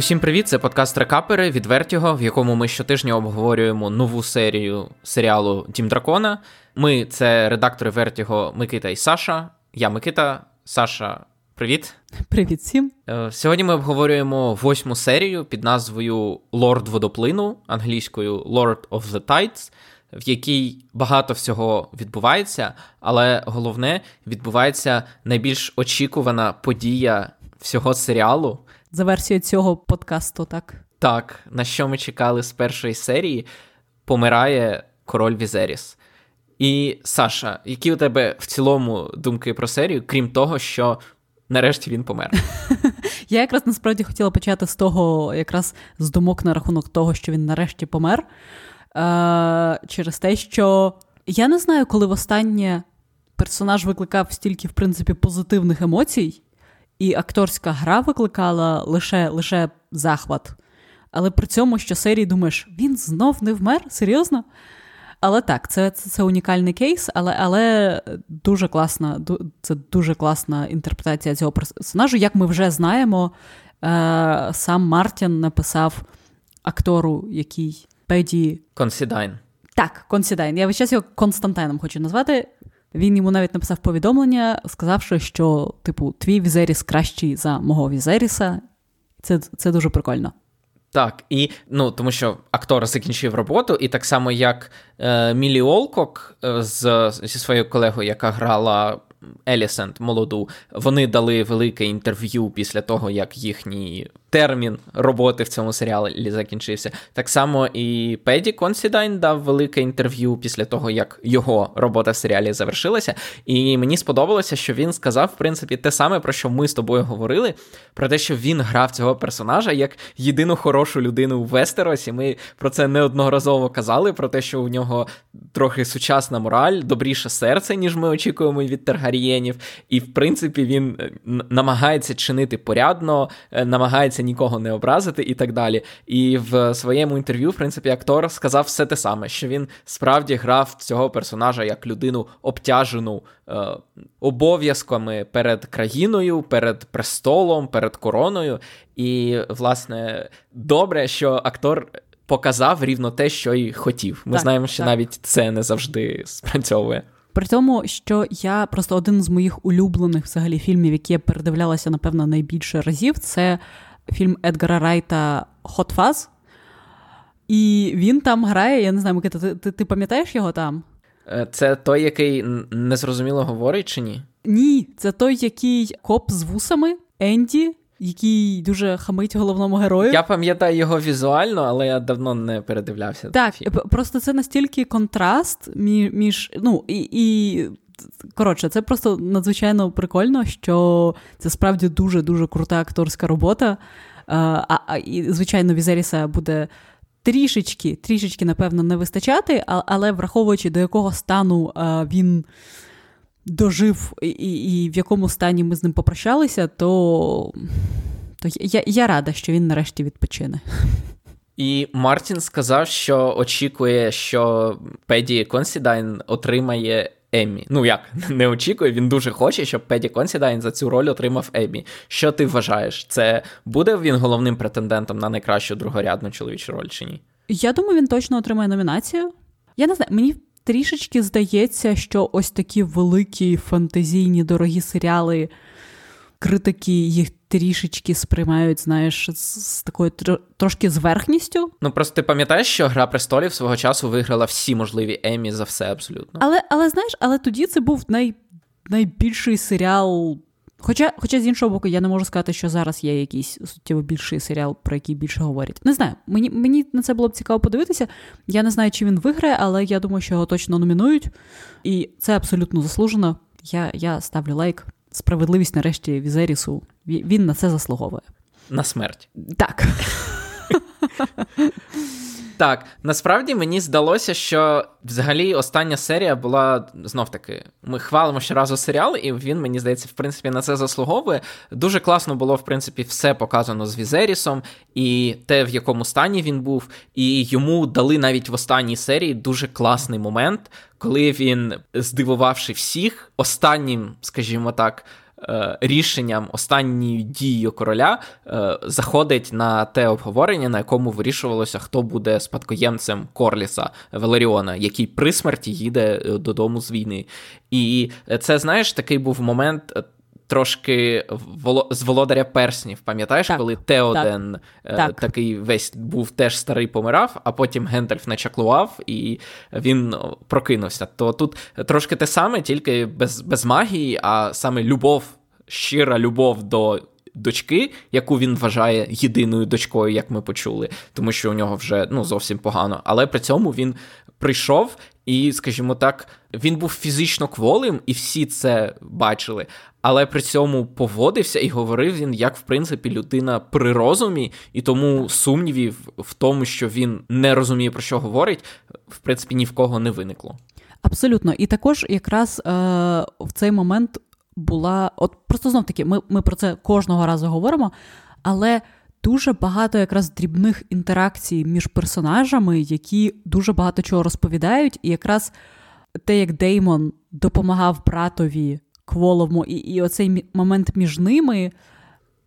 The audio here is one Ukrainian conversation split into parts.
Усім привіт! Це подкаст Рекапери від Вертіго, в якому ми щотижня обговорюємо нову серію серіалу Дім Дракона. Ми це редактори Вертіго Микита і Саша. Я Микита, Саша. Привіт. Привіт всім. Е, сьогодні ми обговорюємо восьму серію під назвою Лорд водоплину англійською Lord of the Tides, в якій багато всього відбувається, але головне відбувається найбільш очікувана подія всього серіалу. За версією цього подкасту, так? Так, на що ми чекали з першої серії, помирає король Візеріс. І Саша, які у тебе в цілому думки про серію, крім того, що нарешті він помер? Я якраз насправді хотіла почати з того, якраз з думок на рахунок того, що він нарешті помер. Е- Через те, що я не знаю, коли востаннє персонаж викликав стільки, в принципі, позитивних емоцій і акторська гра викликала лише лише захват. Але при цьому що серії думаєш, він знов не вмер? Серйозно? Але так, це це, це унікальний кейс, але але дуже класна це дуже класна інтерпретація цього персонажу. Як ми вже знаємо, е, сам Мартін написав актору, який Педі Консідайн. Так, Консідайн. Я весь час його Константином хочу назвати. Він йому навіть написав повідомлення, сказавши, що, типу, твій Візеріс кращий за мого Візеріса. Це це дуже прикольно. Так, і ну тому що актор закінчив роботу, і так само як е, Мілі Олкок е, з, зі своєю колегою, яка грала Елісент молоду, вони дали велике інтерв'ю після того, як їхній термін роботи в цьому серіалі закінчився. Так само і Педі Консідайн дав велике інтерв'ю після того, як його робота в серіалі завершилася. І мені сподобалося, що він сказав, в принципі, те саме, про що ми з тобою говорили, про те, що він грав цього персонажа як єдину хорошу людину у Вестеросі. Ми про це неодноразово казали, про те, що у нього трохи сучасна мораль, добріше серце, ніж ми очікуємо від Таргарієнів. І, в принципі, він е, намагається чинити порядно, е, намагається намагається нікого не образити і так далі. І в своєму інтерв'ю, в принципі, актор сказав все те саме, що він справді грав цього персонажа як людину обтяжену е, обов'язками перед країною, перед престолом, перед короною. І, власне, добре, що актор. Показав рівно те, що й хотів. Ми так, знаємо, що так. навіть це не завжди спрацьовує. При тому, що я просто один з моїх улюблених взагалі фільмів, які я передивлялася, напевно, найбільше разів, це фільм Едгара Райта «Hot Fuzz». І він там грає, я не знаю, Микита, ти, ти, ти пам'ятаєш його там? Е, це той, який незрозуміло говорить чи ні? Ні, це той, який коп з вусами, Енді, який дуже хамить головному герою. Я пам'ятаю його візуально, але я давно не передивлявся. Так, просто це настільки контраст між. ну, і, і Коротше, це просто надзвичайно прикольно, що це справді дуже-дуже крута акторська робота. А, а І, звичайно, Візеріса буде трішечки, трішечки, напевно, не вистачати, але враховуючи, до якого стану він дожив і, і в якому стані ми з ним попрощалися, то то я, я рада, що він нарешті відпочине. І Мартін сказав, що очікує, що Педі Консідайн отримає Еммі. Ну як не очікує, він дуже хоче, щоб Педі Консідайн за цю роль отримав Еммі. Що ти вважаєш? Це буде він головним претендентом на найкращу другорядну чоловічу роль чи ні? Я думаю, він точно отримає номінацію. Я не знаю, мені трішечки здається, що ось такі великі фантазійні дорогі серіали критики їх трішечки сприймають, знаєш, з такою трошки зверхністю. Ну просто ти пам'ятаєш, що Гра престолів свого часу виграла всі можливі емі за все абсолютно. Але але знаєш, але тоді це був най, найбільший серіал. Хоча, хоча з іншого боку, я не можу сказати, що зараз є якийсь суттєво більший серіал, про який більше говорять. Не знаю, мені мені на це було б цікаво подивитися. Я не знаю, чи він виграє, але я думаю, що його точно номінують, і це абсолютно заслужено. Я, Я ставлю лайк справедливість нарешті Візерісу. Він на це заслуговує. На смерть. Так. Так, насправді мені здалося, що взагалі остання серія була знов таки. Ми хвалимо щоразу серіал, і він, мені здається, в принципі, на це заслуговує. Дуже класно було, в принципі, все показано з Візерісом, і те, в якому стані він був. І йому дали навіть в останній серії дуже класний момент, коли він, здивувавши всіх, останнім, скажімо так. Е, рішенням останньою дією короля е, заходить на те обговорення, на якому вирішувалося, хто буде спадкоємцем Корліса Валеріона, який при смерті їде е, додому з війни. І це, знаєш, такий був момент трошки з володаря перснів. Пам'ятаєш, так, коли Теоден так, е, так. такий весь був теж старий помирав, а потім Гендальф начаклував і він прокинувся. То тут трошки те саме, тільки без, без магії, а саме любов, щира любов до. Дочки, яку він вважає єдиною дочкою, як ми почули, тому що у нього вже ну зовсім погано. Але при цьому він прийшов і, скажімо так, він був фізично кволим, і всі це бачили але при цьому поводився і говорив він, як в принципі людина при розумі, і тому сумнівів в тому, що він не розуміє про що говорить, в принципі ні в кого не виникло. Абсолютно, і також якраз е, в цей момент була, от просто знов таки, ми, ми про це кожного разу говоримо, але. Дуже багато якраз дрібних інтеракцій між персонажами, які дуже багато чого розповідають, і якраз те, як Деймон допомагав братові Кволовому, і і оцей момент між ними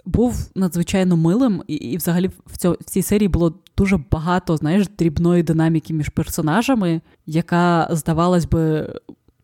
був надзвичайно милим, і і взагалі в, цьо, в цій серії було дуже багато, знаєш, дрібної динаміки між персонажами, яка, здавалось би,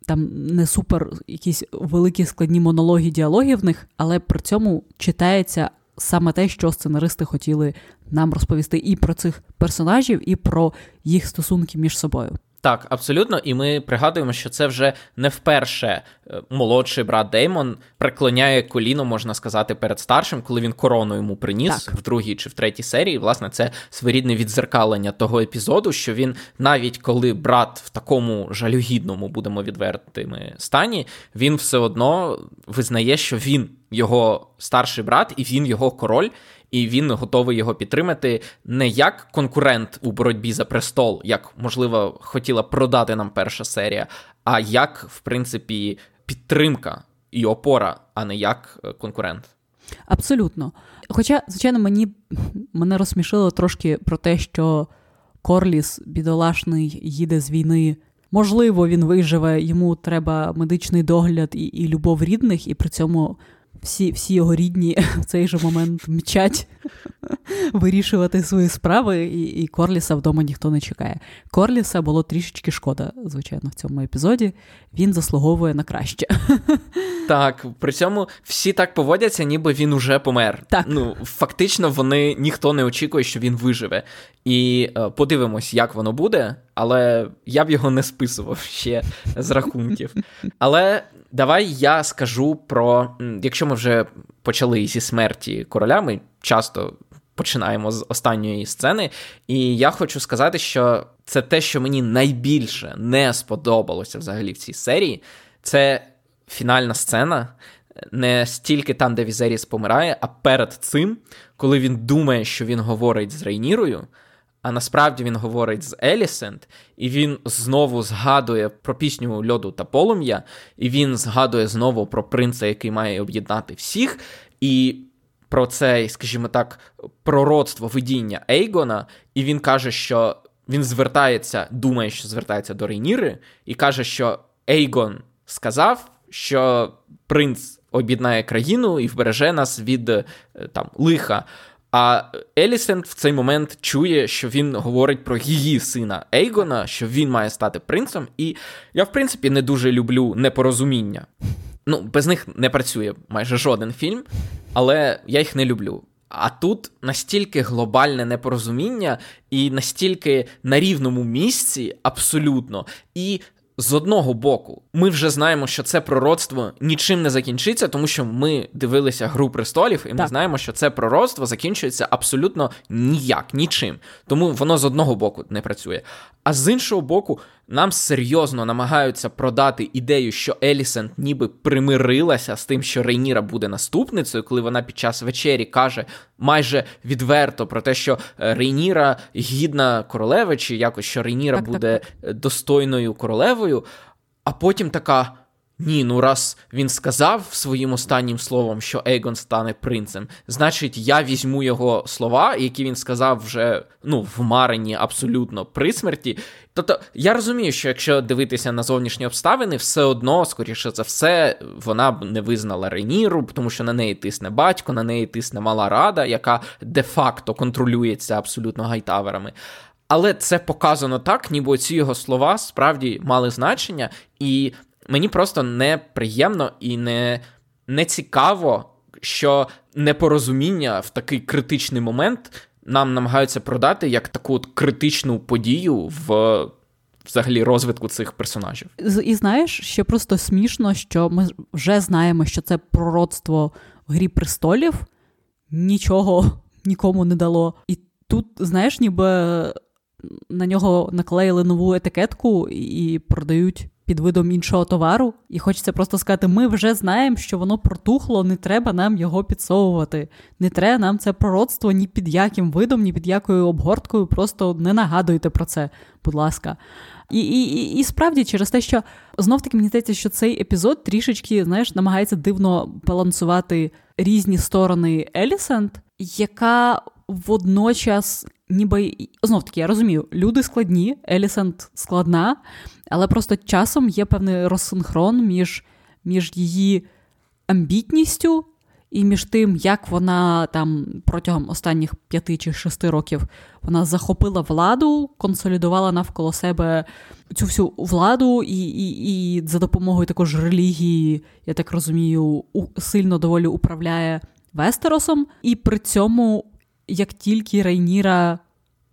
там не супер якісь великі складні монологи, діалоги в них, але при цьому читається саме те, що сценаристи хотіли нам розповісти і про цих персонажів, і про їх стосунки між собою. Так, абсолютно, і ми пригадуємо, що це вже не вперше молодший брат Деймон преклоняє коліно, можна сказати, перед старшим, коли він корону йому приніс так. в другій чи в третій серії. Власне, це своєрідне відзеркалення того епізоду, що він, навіть коли брат в такому жалюгідному, будемо відвертими стані, він все одно визнає, що він його старший брат, і він його король і він готовий його підтримати не як конкурент у боротьбі за престол, як можливо хотіла продати нам перша серія, а як, в принципі, підтримка і опора, а не як е, конкурент. Абсолютно. Хоча, звичайно, мені мене розсмішило трошки про те, що Корліс, бідолашний, їде з війни. Можливо, він виживе, йому треба медичний догляд і і любов рідних, і при цьому всі всі його рідні в цей же момент мчать вирішувати свої справи, і і Корліса вдома ніхто не чекає. Корліса було трішечки шкода, звичайно, в цьому епізоді. Він заслуговує на краще. Так, при цьому всі так поводяться, ніби він уже помер. Так. Ну, Фактично, вони ніхто не очікує, що він виживе. І е, подивимось, як воно буде, але я б його не списував ще з рахунків. Але давай я скажу про. Якщо ми вже почали зі смерті короля, ми часто починаємо з останньої сцени. І я хочу сказати, що це те, що мені найбільше не сподобалося взагалі в цій серії, це фінальна сцена. Не стільки там, де Візеріс помирає, а перед цим, коли він думає, що він говорить з Рейнірою, а насправді він говорить з Елісент, і він знову згадує про пісню льоду та полум'я, і він згадує знову про принца, який має об'єднати всіх. І про це, скажімо так, пророцтво видіння Ейгона, і він каже, що він звертається, думає, що звертається до Рейніри, і каже, що Ейгон сказав, що принц об'єднає країну і вбереже нас від е, там лиха. А Елісент в цей момент чує, що він говорить про її сина Ейгона, що він має стати принцем. І я, в принципі, не дуже люблю непорозуміння. Ну, без них не працює майже жоден фільм, але я їх не люблю. А тут настільки глобальне непорозуміння, і настільки на рівному місці, абсолютно, і з одного боку, ми вже знаємо, що це пророцтво нічим не закінчиться, тому що ми дивилися гру престолів, і ми так. знаємо, що це пророцтво закінчується абсолютно ніяк, нічим. Тому воно з одного боку не працює. А з іншого боку, нам серйозно намагаються продати ідею, що Елісент ніби примирилася з тим, що Рейніра буде наступницею, коли вона під час вечері каже майже відверто про те, що е, Рейніра гідна королеви, чи якось що Рейніра так, буде так, так. достойною королевою, а потім така. Ні, ну раз він сказав своїм останнім словом, що Ейгон стане принцем, значить, я візьму його слова, які він сказав вже ну, в абсолютно при смерті. Тобто, я розумію, що якщо дивитися на зовнішні обставини, все одно, скоріше за все, вона б не визнала Рейніру, тому що на неї тисне батько, на неї тисне мала рада, яка де-факто контролюється абсолютно гайтаверами. Але це показано так, ніби ці його слова справді мали значення, і мені просто неприємно і не, не цікаво, що непорозуміння в такий критичний момент нам намагаються продати як таку от критичну подію в. Взагалі розвитку цих персонажів. І знаєш, ще просто смішно, що ми вже знаємо, що це пророцтво в Грі престолів нічого нікому не дало. І тут, знаєш, ніби на нього наклеїли нову етикетку і продають під видом іншого товару. І хочеться просто сказати: ми вже знаємо, що воно протухло, не треба нам його підсовувати. Не треба нам це пророцтво ні під яким видом, ні під якою обгорткою. Просто не нагадуйте про це, будь ласка. І і, і, справді через те, що знов таки мені здається, що цей епізод трішечки знаєш, намагається дивно балансувати різні сторони Елісент, яка водночас, ніби знов таки я розумію, люди складні, Елісент складна, але просто часом є певний розсинхрон між, між її амбітністю. І між тим, як вона там протягом останніх п'яти чи шести років вона захопила владу, консолідувала навколо себе цю всю владу, і і, і за допомогою також релігії, я так розумію, сильно доволі управляє Вестеросом. І при цьому, як тільки Рейніра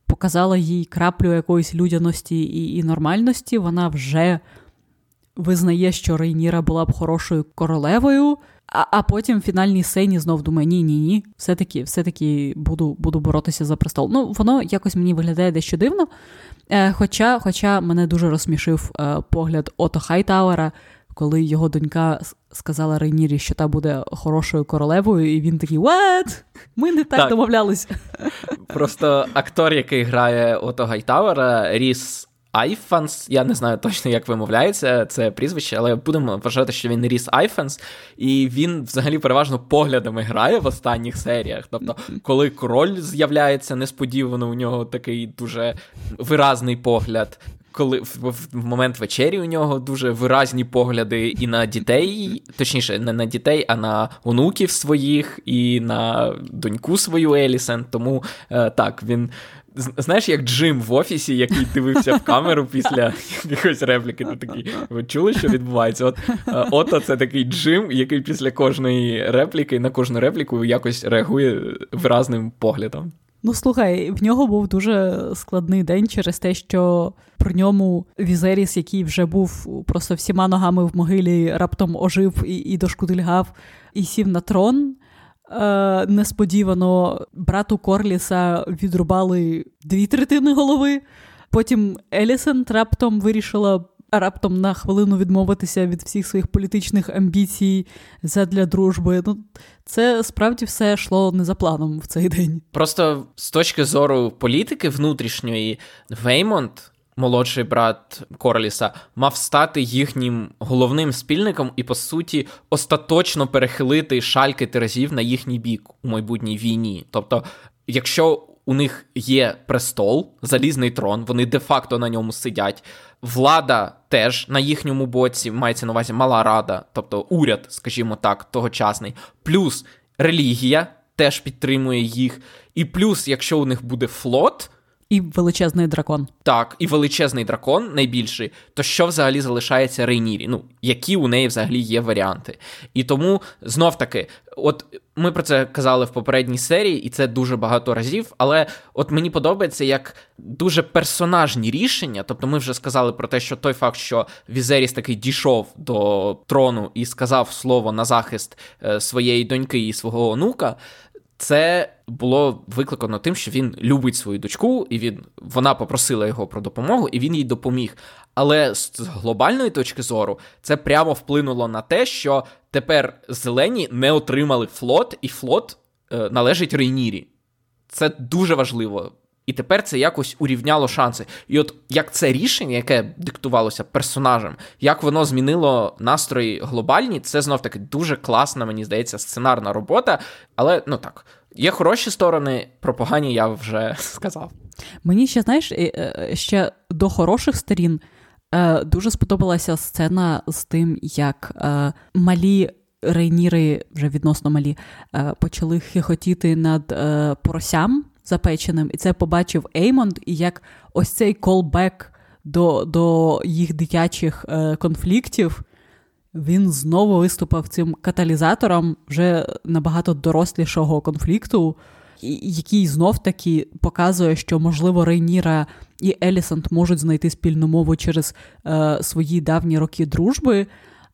показала їй краплю якоїсь людяності і, і нормальності, вона вже визнає, що Рейніра була б хорошою королевою. А а потім в фінальній сцені знов думає, ні, ні, ні, все-таки все-таки буду буду боротися за престол. Ну, воно якось мені виглядає дещо дивно. Е, Хоча хоча мене дуже розсмішив е, погляд Ото Хайтауера, коли його донька сказала Рейнірі, що та буде хорошою королевою, і він такий «What? Ми не так, так. домовлялися. Просто актор, який грає Ото Гайтауера, Ріс Айфанс, я не знаю точно, як вимовляється це прізвище, але будемо вважати, що він Ріс Айфанс, і він взагалі переважно поглядами грає в останніх серіях. Тобто, коли король з'являється несподівано, у нього такий дуже виразний погляд коли в, момент вечері у нього дуже виразні погляди і на дітей, точніше, не на дітей, а на онуків своїх, і на доньку свою Елісен. Тому е, так, він. Знаєш, як Джим в офісі, який дивився в камеру після якоїсь репліки, ти такий, ви чули, що відбувається? От е, ото це такий Джим, який після кожної репліки на кожну репліку якось реагує виразним поглядом. Ну, слухай, в нього був дуже складний день через те, що при ньому Візеріс, який вже був просто всіма ногами в могилі, раптом ожив і і дошкутильгав, і сів на трон. Е, Несподівано брату Корліса відрубали дві третини голови. Потім Елісен раптом вирішила раптом на хвилину відмовитися від всіх своїх політичних амбіцій задля дружби. Ну, це справді все йшло не за планом в цей день. Просто з точки зору політики внутрішньої, Веймонт. Молодший брат Корліса мав стати їхнім головним спільником і, по суті, остаточно перехилити шальки терезів на їхній бік у майбутній війні. Тобто, якщо у них є престол, залізний трон, вони де-факто на ньому сидять. Влада теж на їхньому боці мається на увазі мала рада, тобто уряд, скажімо так, тогочасний, плюс релігія теж підтримує їх. І плюс, якщо у них буде флот. І величезний дракон. Так, і величезний дракон найбільший, то що взагалі залишається Рейнірі? Ну, які у неї взагалі є варіанти? І тому знов таки, от ми про це казали в попередній серії, і це дуже багато разів. Але от мені подобається як дуже персонажні рішення. Тобто, ми вже сказали про те, що той факт, що Візеріс таки дійшов до трону і сказав слово на захист е, своєї доньки і свого онука. Це було викликано тим, що він любить свою дочку, і він вона попросила його про допомогу, і він їй допоміг. Але з глобальної точки зору це прямо вплинуло на те, що тепер зелені не отримали флот, і флот е, належить Рейнірі. Це дуже важливо. І тепер це якось урівняло шанси. І от як це рішення, яке диктувалося персонажем, як воно змінило настрої глобальні, це знов таки дуже класна, мені здається, сценарна робота. Але ну так, є хороші сторони, про погані я вже сказав. Мені ще знаєш, е, ще до хороших сторін е, дуже сподобалася сцена з тим, як е, малі. Рейніри вже відносно малі почали хихотіти над поросям запеченим, і це побачив Еймонд, і як ось цей колбек до до їх дитячих е, конфліктів, він знову виступив цим каталізатором вже набагато дорослішого конфлікту, який знов таки показує, що, можливо, Рейніра і Елісант можуть знайти спільну мову через е, свої давні роки дружби.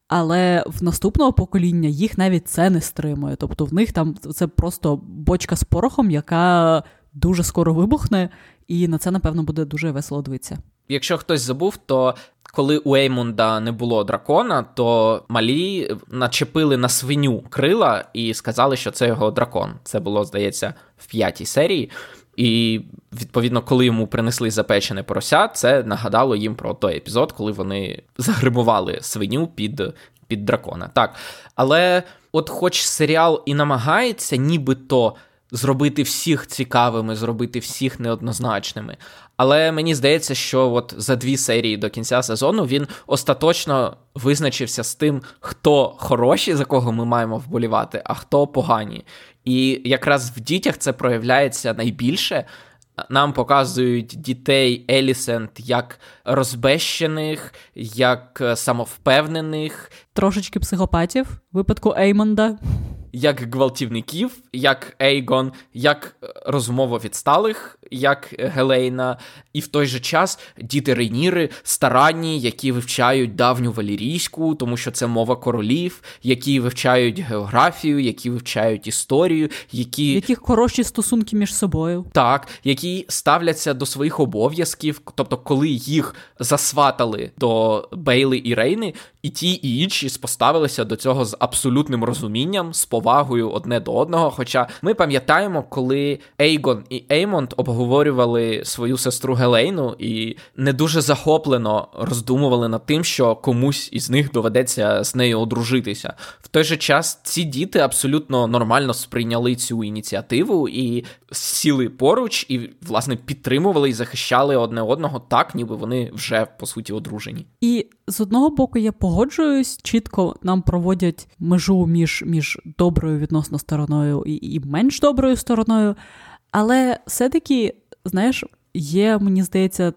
Але в наступного покоління їх навіть це не стримує. Тобто в них там це просто бочка з порохом, яка дуже скоро вибухне, і на це, напевно, буде дуже весело дивитися. Якщо хтось забув, то коли у Еймунда не було дракона, то малі начепили на свиню крила і сказали, що це його дракон. Це було, здається, в п'ятій серії. І відповідно, коли йому принесли запечене порося, це нагадало їм про той епізод, коли вони загримували свиню під під дракона. Так. Але от, хоч серіал і намагається, нібито зробити всіх цікавими, зробити всіх неоднозначними. Але мені здається, що от за дві серії до кінця сезону він остаточно визначився з тим, хто хороші, за кого ми маємо вболівати, а хто погані. І якраз в дітях це проявляється найбільше. Нам показують дітей Елісент як розбещених, як самовпевнених, трошечки психопатів в випадку Еймонда як гвалтівників, як Ейгон, як е, розмова відсталих, як Гелейна, і в той же час діти Рейніри старанні, які вивчають давню валірійську, тому що це мова королів, які вивчають географію, які вивчають історію, які яких хороші стосунки між собою, так, які ставляться до своїх обов'язків, тобто, коли їх засватали до Бейли і Рейни, і ті, і інші споставилися до цього з абсолютним розумінням, з повагою одне до одного. Хоча ми пам'ятаємо, коли Ейгон і Еймонд обговорювали свою сестру Гелейну і не дуже захоплено роздумували над тим, що комусь із них доведеться з нею одружитися. В той же час ці діти абсолютно нормально сприйняли цю ініціативу і сіли поруч, і власне підтримували і захищали одне одного так, ніби вони вже по суті одружені. І з одного боку я погоджуюсь, чітко нам проводять межу між між доброю відносно стороною і, і менш доброю стороною. Але все-таки, знаєш, є, мені здається,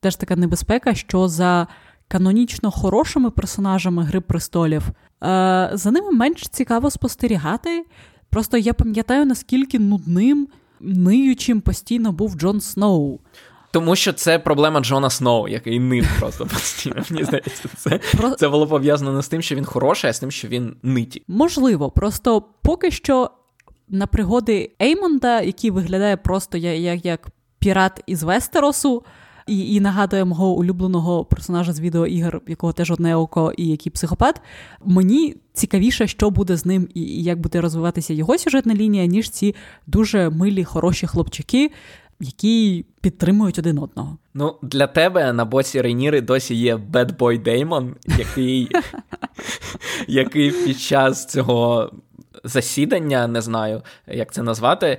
теж така небезпека, що за канонічно хорошими персонажами Гри престолів е, за ними менш цікаво спостерігати. Просто я пам'ятаю, наскільки нудним, ниючим постійно був Джон Сноу. Тому що це проблема Джона Сноу, який нив просто постійно. Мені здається, це це було пов'язано не з тим, що він хороший, а з тим, що він ниті. Можливо, просто поки що на пригоди Еймонда, який виглядає просто як, як, як пірат із Вестеросу. І і нагадує мого улюбленого персонажа з відеоігр, якого теж одне око, і який психопат. Мені цікавіше, що буде з ним і, і як буде розвиватися його сюжетна лінія, ніж ці дуже милі, хороші хлопчики, які підтримують один одного. Ну, для тебе на боці Рейніри досі є Bad Boy Деймон, який який під час цього засідання, не знаю, як це назвати,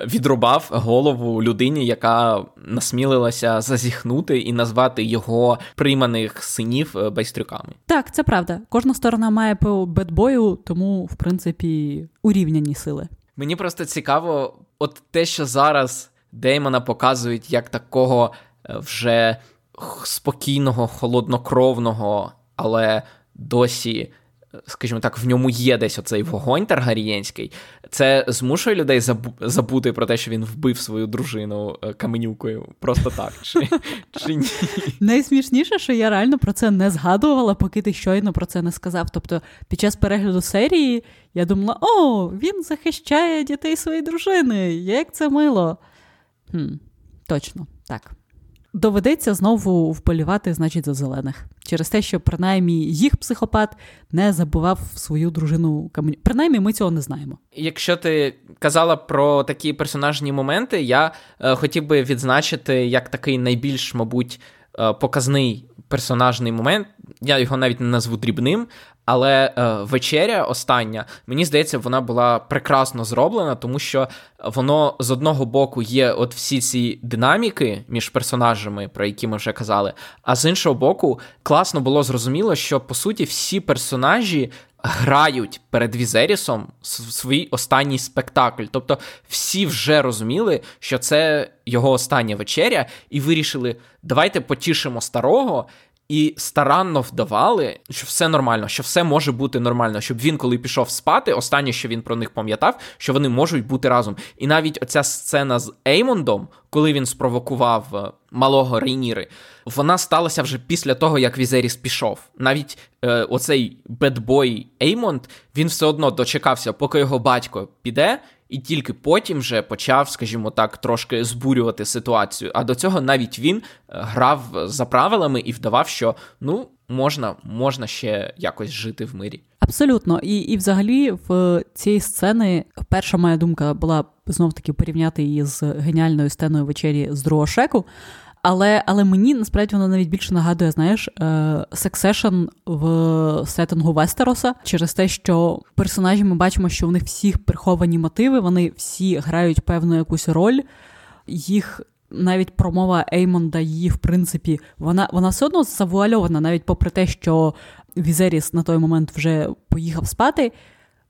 відрубав голову людині, яка насмілилася зазіхнути і назвати його прийманих синів е, байстрюками. Так, це правда. Кожна сторона має по бедбою, тому, в принципі, урівняні сили. Мені просто цікаво, от те, що зараз. Деймона показують як такого е, вже спокійного, холоднокровного, але досі, е, скажімо так, в ньому є десь оцей вогонь таргарієнський. Це змушує людей забути про те, що він вбив свою дружину е, каменюкою. Просто так. Чи, чи ні? Найсмішніше, що я реально про це не згадувала, поки ти щойно про це не сказав. Тобто, під час перегляду серії я думала: о, він захищає дітей своєї дружини, як це мило. Хм, Точно, так. доведеться знову вболівати, значить, за зелених. Через те, що принаймні їх психопат не забував свою дружину каменю. Принаймні, ми цього не знаємо. Якщо ти казала про такі персонажні моменти, я е, хотів би відзначити як такий найбільш, мабуть, е, показний персонажний момент. Я його навіть не назву дрібним, але е, вечеря остання, мені здається, вона була прекрасно зроблена, тому що воно з одного боку є от всі ці динаміки між персонажами, про які ми вже казали. А з іншого боку, класно було зрозуміло, що по суті всі персонажі. Грають перед Візерісом свій останній спектакль. Тобто всі вже розуміли, що це його остання вечеря, і вирішили: давайте потішимо старого і старанно вдавали, що все нормально, що все може бути нормально, щоб він, коли пішов спати, останнє, що він про них пам'ятав, що вони можуть бути разом. І навіть оця сцена з Еймондом, коли він спровокував е, малого Рейніри, вона сталася вже після того, як Візеріс пішов. Навіть е, оцей bad boy Еймонд він все одно дочекався, поки його батько піде і тільки потім вже почав, скажімо так, трошки збурювати ситуацію. А до цього навіть він е, грав за правилами і вдавав, що ну можна, можна ще якось жити в мирі. Абсолютно, і і взагалі в цій сцени перша моя думка була знов таки порівняти її з геніальною сценою вечері з другого шеку. Але але мені насправді воно навіть більше нагадує, знаєш, сексешн в сеттингу Вестероса через те, що персонажі ми бачимо, що в них всіх приховані мотиви, вони всі грають певну якусь роль, їх. Навіть промова Еймонда її, в принципі, вона вона все одно завуальована, навіть попри те, що Візеріс на той момент вже поїхав спати,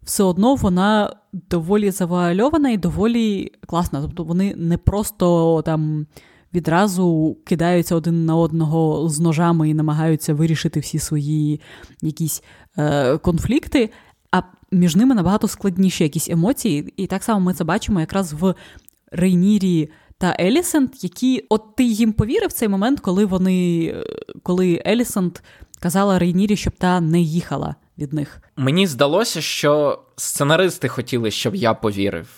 все одно вона доволі завуальована і доволі класна. Тобто вони не просто там відразу кидаються один на одного з ножами і намагаються вирішити всі свої якісь е, конфлікти, а між ними набагато складніші якісь емоції. І так само ми це бачимо якраз в Рейнірі. Та Елісент, які от ти їм повірив в цей момент, коли вони, коли Елісент казала Рейнірі, щоб та не їхала від них. Мені здалося, що сценаристи хотіли, щоб я повірив,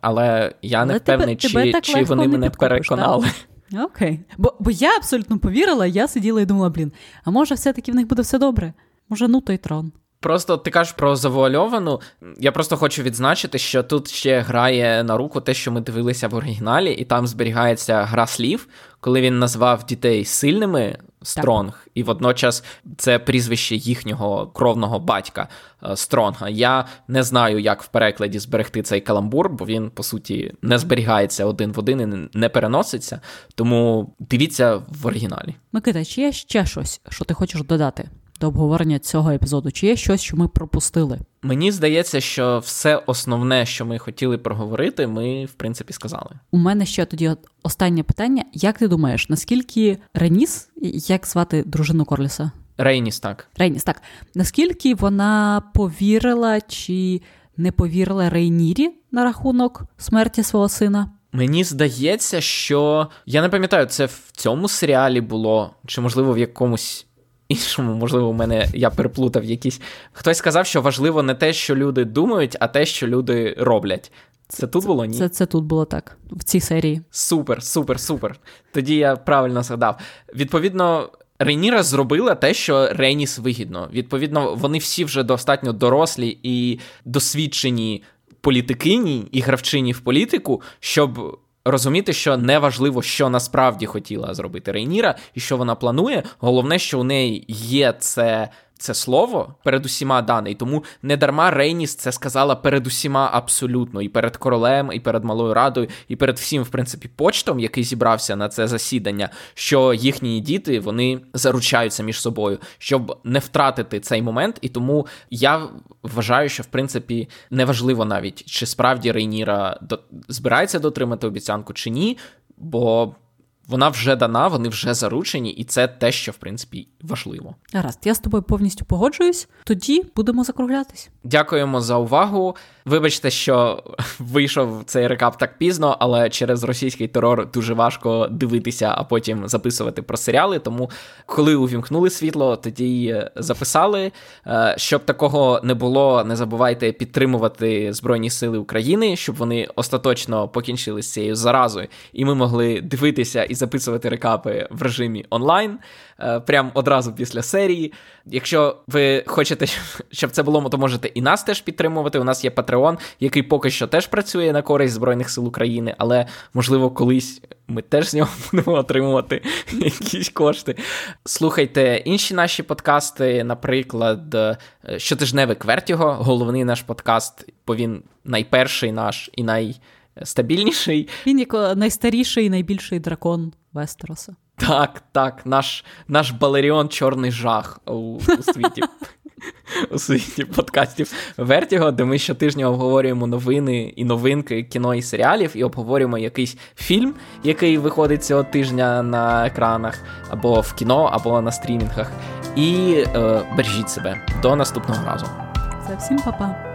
але я але не впевнений, чи, тебе чи вони мене переконали. Так? Окей. Бо бо я абсолютно повірила, я сиділа і думала, блін, а може, все-таки в них буде все добре? Може, ну той трон. Просто ти кажеш про завуальовану. Я просто хочу відзначити, що тут ще грає на руку те, що ми дивилися в оригіналі, і там зберігається гра слів, коли він назвав дітей сильними Стронг, і водночас це прізвище їхнього кровного батька е, Стронга. Я не знаю, як в перекладі зберегти цей каламбур, бо він, по суті, не зберігається один в один і не переноситься. Тому дивіться в оригіналі. Микита, чи є ще щось, що ти хочеш додати? До обговорення цього епізоду? Чи є щось, що ми пропустили? Мені здається, що все основне, що ми хотіли проговорити, ми в принципі сказали. У мене ще тоді останнє питання: як ти думаєш, наскільки Реніс, як звати дружину Корліса? Рейніс, так. Рейніс, так. Наскільки вона повірила чи не повірила Рейнірі на рахунок смерті свого сина? Мені здається, що я не пам'ятаю, це в цьому серіалі було, чи можливо в якомусь іншому, можливо, у мене я переплутав якісь. Хтось сказав, що важливо не те, що люди думають, а те, що люди роблять. Це тут було ні? Це це тут було так, в цій серії. Супер, супер, супер. Тоді я правильно згадав. Відповідно, Рейніра зробила те, що Рейніс вигідно. Відповідно, вони всі вже достатньо дорослі і досвідчені політикині і гравчині в політику, щоб розуміти, що не важливо, що насправді хотіла зробити Рейніра і що вона планує. Головне, що у неї є це це слово перед усіма дане, і тому не дарма Рейніс це сказала перед усіма абсолютно, і перед королем, і перед малою радою, і перед всім, в принципі, почтом, який зібрався на це засідання, що їхні діти вони заручаються між собою, щоб не втратити цей момент. І тому я вважаю, що в принципі неважливо навіть чи справді Рейніра до... збирається дотримати обіцянку чи ні, бо вона вже дана, вони вже заручені, і це те, що в принципі важливо. Гаразд, я з тобою повністю погоджуюсь. Тоді будемо закруглятись. Дякуємо за увагу. Вибачте, що вийшов цей рекап так пізно, але через російський терор дуже важко дивитися, а потім записувати про серіали. Тому, коли увімкнули світло, тоді записали. Е, щоб такого не було, не забувайте підтримувати Збройні Сили України, щоб вони остаточно покінчили з цією заразою, і ми могли дивитися і записувати рекапи в режимі онлайн. Е, прям одразу після серії. Якщо ви хочете, щоб це було, то можете і нас теж підтримувати. У нас є Patreon, який поки що теж працює на користь Збройних сил України, але можливо колись ми теж з нього будемо отримувати якісь кошти. Слухайте інші наші подкасти, наприклад, е, щотижневий Квертіго, головний наш подкаст, бо він найперший наш і найстабільніший. Він як найстаріший і найбільший дракон Вестероса. Так, так, наш наш Балеріон Чорний жах у, у світі у світі подкастів Вертіго, де ми щотижня обговорюємо новини і новинки кіно і серіалів, і обговорюємо якийсь фільм, який виходить цього тижня на екранах, або в кіно, або на стрімінгах. І е, бережіть себе до наступного разу. Це всім па-па.